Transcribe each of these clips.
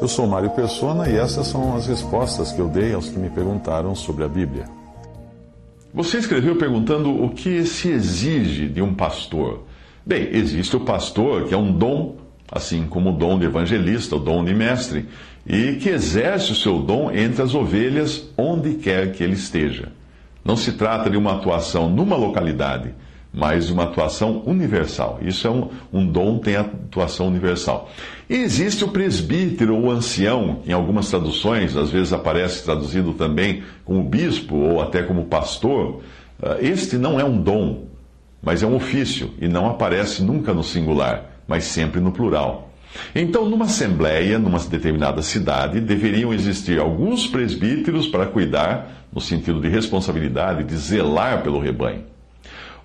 Eu sou Mário Persona e essas são as respostas que eu dei aos que me perguntaram sobre a Bíblia. Você escreveu perguntando o que se exige de um pastor. Bem, existe o pastor, que é um dom, assim como o dom de evangelista, o dom de mestre, e que exerce o seu dom entre as ovelhas onde quer que ele esteja. Não se trata de uma atuação numa localidade mas uma atuação universal. Isso é um, um dom, tem atuação universal. E existe o presbítero ou ancião, em algumas traduções, às vezes aparece traduzido também como bispo ou até como pastor. Ah, este não é um dom, mas é um ofício e não aparece nunca no singular, mas sempre no plural. Então, numa assembleia, numa determinada cidade, deveriam existir alguns presbíteros para cuidar, no sentido de responsabilidade, de zelar pelo rebanho.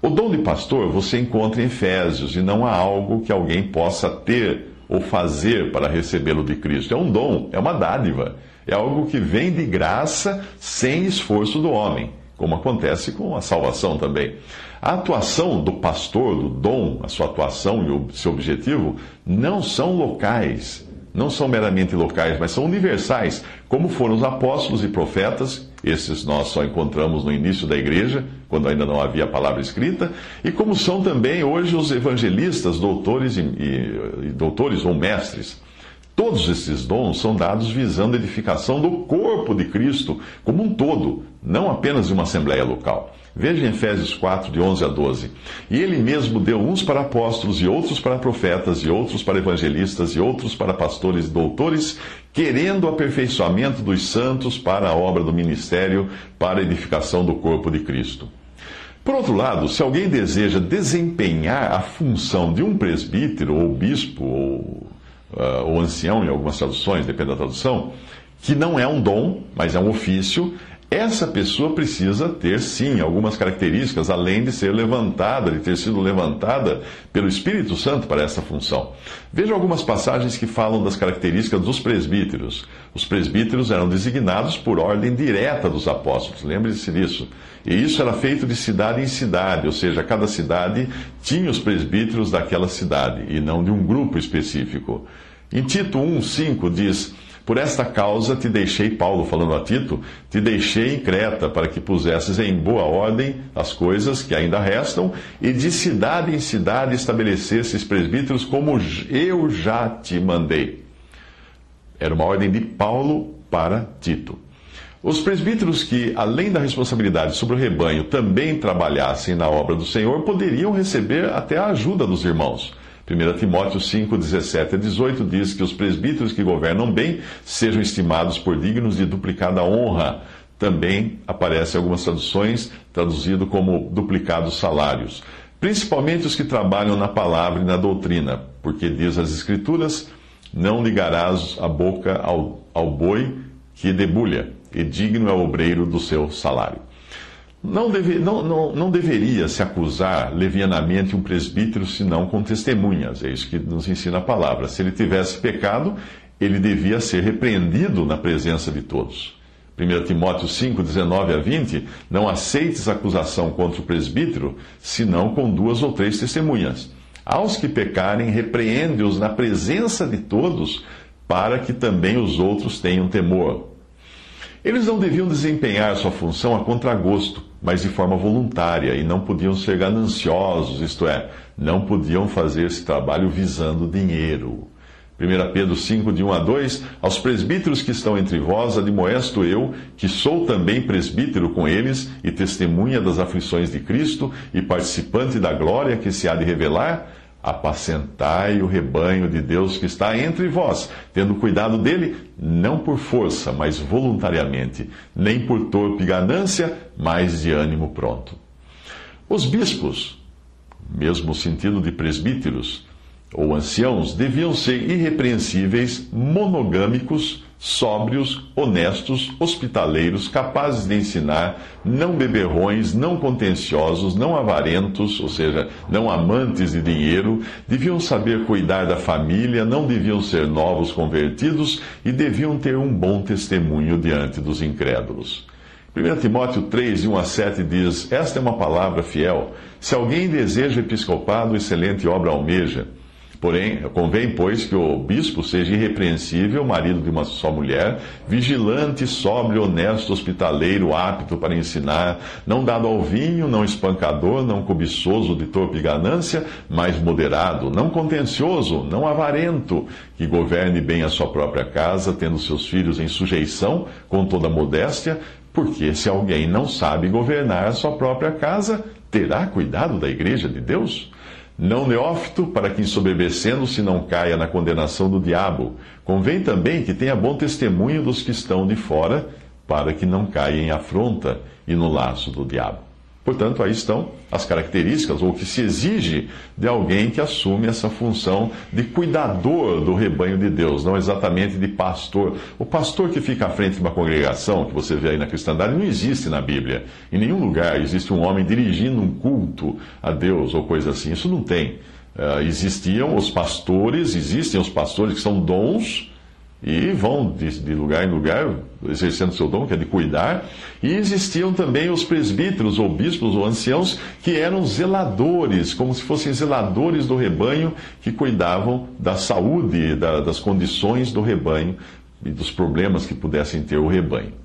O dom de pastor você encontra em Efésios e não há algo que alguém possa ter ou fazer para recebê-lo de Cristo. É um dom, é uma dádiva, é algo que vem de graça sem esforço do homem, como acontece com a salvação também. A atuação do pastor, do dom, a sua atuação e o seu objetivo não são locais, não são meramente locais, mas são universais, como foram os apóstolos e profetas, esses nós só encontramos no início da igreja, quando ainda não havia palavra escrita, e como são também hoje os evangelistas, doutores e, e, e doutores ou mestres. Todos esses dons são dados visando a edificação do corpo de Cristo como um todo, não apenas de uma assembleia local. Veja em Efésios 4, de 11 a 12. E ele mesmo deu uns para apóstolos, e outros para profetas, e outros para evangelistas, e outros para pastores e doutores, querendo o aperfeiçoamento dos santos para a obra do ministério, para a edificação do corpo de Cristo. Por outro lado, se alguém deseja desempenhar a função de um presbítero, ou bispo, ou uh, ou ancião, em algumas traduções, depende da tradução, que não é um dom, mas é um ofício, essa pessoa precisa ter, sim, algumas características, além de ser levantada, de ter sido levantada pelo Espírito Santo para essa função. Veja algumas passagens que falam das características dos presbíteros. Os presbíteros eram designados por ordem direta dos apóstolos, lembre-se disso. E isso era feito de cidade em cidade, ou seja, cada cidade tinha os presbíteros daquela cidade, e não de um grupo específico. Em Tito 1,5 diz. Por esta causa te deixei, Paulo falando a Tito, te deixei em Creta, para que pusesses em boa ordem as coisas que ainda restam, e de cidade em cidade estabelecesses presbíteros, como eu já te mandei. Era uma ordem de Paulo para Tito. Os presbíteros que, além da responsabilidade sobre o rebanho, também trabalhassem na obra do Senhor, poderiam receber até a ajuda dos irmãos. 1 Timóteo 5, 17 a 18 diz que os presbíteros que governam bem sejam estimados por dignos de duplicada honra. Também aparece algumas traduções traduzido como duplicados salários. Principalmente os que trabalham na palavra e na doutrina, porque diz as Escrituras: não ligarás a boca ao, ao boi que debulha, e digno é o obreiro do seu salário. Não, deve, não, não, não deveria se acusar levianamente um presbítero senão com testemunhas. É isso que nos ensina a palavra. Se ele tivesse pecado, ele devia ser repreendido na presença de todos. 1 Timóteo 5, 19 a 20, não aceites acusação contra o presbítero, senão com duas ou três testemunhas. Aos que pecarem, repreende-os na presença de todos, para que também os outros tenham temor. Eles não deviam desempenhar sua função a contragosto, mas de forma voluntária, e não podiam ser gananciosos, isto é, não podiam fazer esse trabalho visando dinheiro. 1 Pedro 5, de 1 a 2: Aos presbíteros que estão entre vós, admoesto eu, que sou também presbítero com eles, e testemunha das aflições de Cristo, e participante da glória que se há de revelar, apacentai o rebanho de Deus que está entre vós, tendo cuidado dele, não por força, mas voluntariamente, nem por torpe ganância, mas de ânimo pronto. Os bispos, mesmo sentido de presbíteros ou anciãos, deviam ser irrepreensíveis, monogâmicos, sóbrios, honestos, hospitaleiros, capazes de ensinar, não beberrões, não contenciosos, não avarentos, ou seja, não amantes de dinheiro, deviam saber cuidar da família, não deviam ser novos convertidos e deviam ter um bom testemunho diante dos incrédulos. 1 Timóteo 3, de 1 a 7 diz: Esta é uma palavra fiel. Se alguém deseja episcopado, excelente obra almeja Porém, convém, pois, que o bispo seja irrepreensível, marido de uma só mulher, vigilante, sóbrio, honesto, hospitaleiro, apto para ensinar, não dado ao vinho, não espancador, não cobiçoso de torpe ganância, mas moderado, não contencioso, não avarento, que governe bem a sua própria casa, tendo seus filhos em sujeição, com toda modéstia, porque se alguém não sabe governar a sua própria casa, terá cuidado da igreja de Deus? Não neófito, para que ensoberbecendo-se não caia na condenação do diabo. Convém também que tenha bom testemunho dos que estão de fora, para que não caia em afronta e no laço do diabo. Portanto, aí estão as características, ou o que se exige de alguém que assume essa função de cuidador do rebanho de Deus, não exatamente de pastor. O pastor que fica à frente de uma congregação, que você vê aí na cristandade, não existe na Bíblia. Em nenhum lugar existe um homem dirigindo um culto a Deus ou coisa assim. Isso não tem. Uh, existiam os pastores, existem os pastores que são dons e vão de, de, lugar em lugar exercendo seu dom, que é de cuidar. E existiam também os presbíteros, ou bispos, ou anciãos, que eram zeladores, como se fossem zeladores do rebanho, que cuidavam da saúde, da, das condições do rebanho e dos problemas que pudessem ter o rebanho.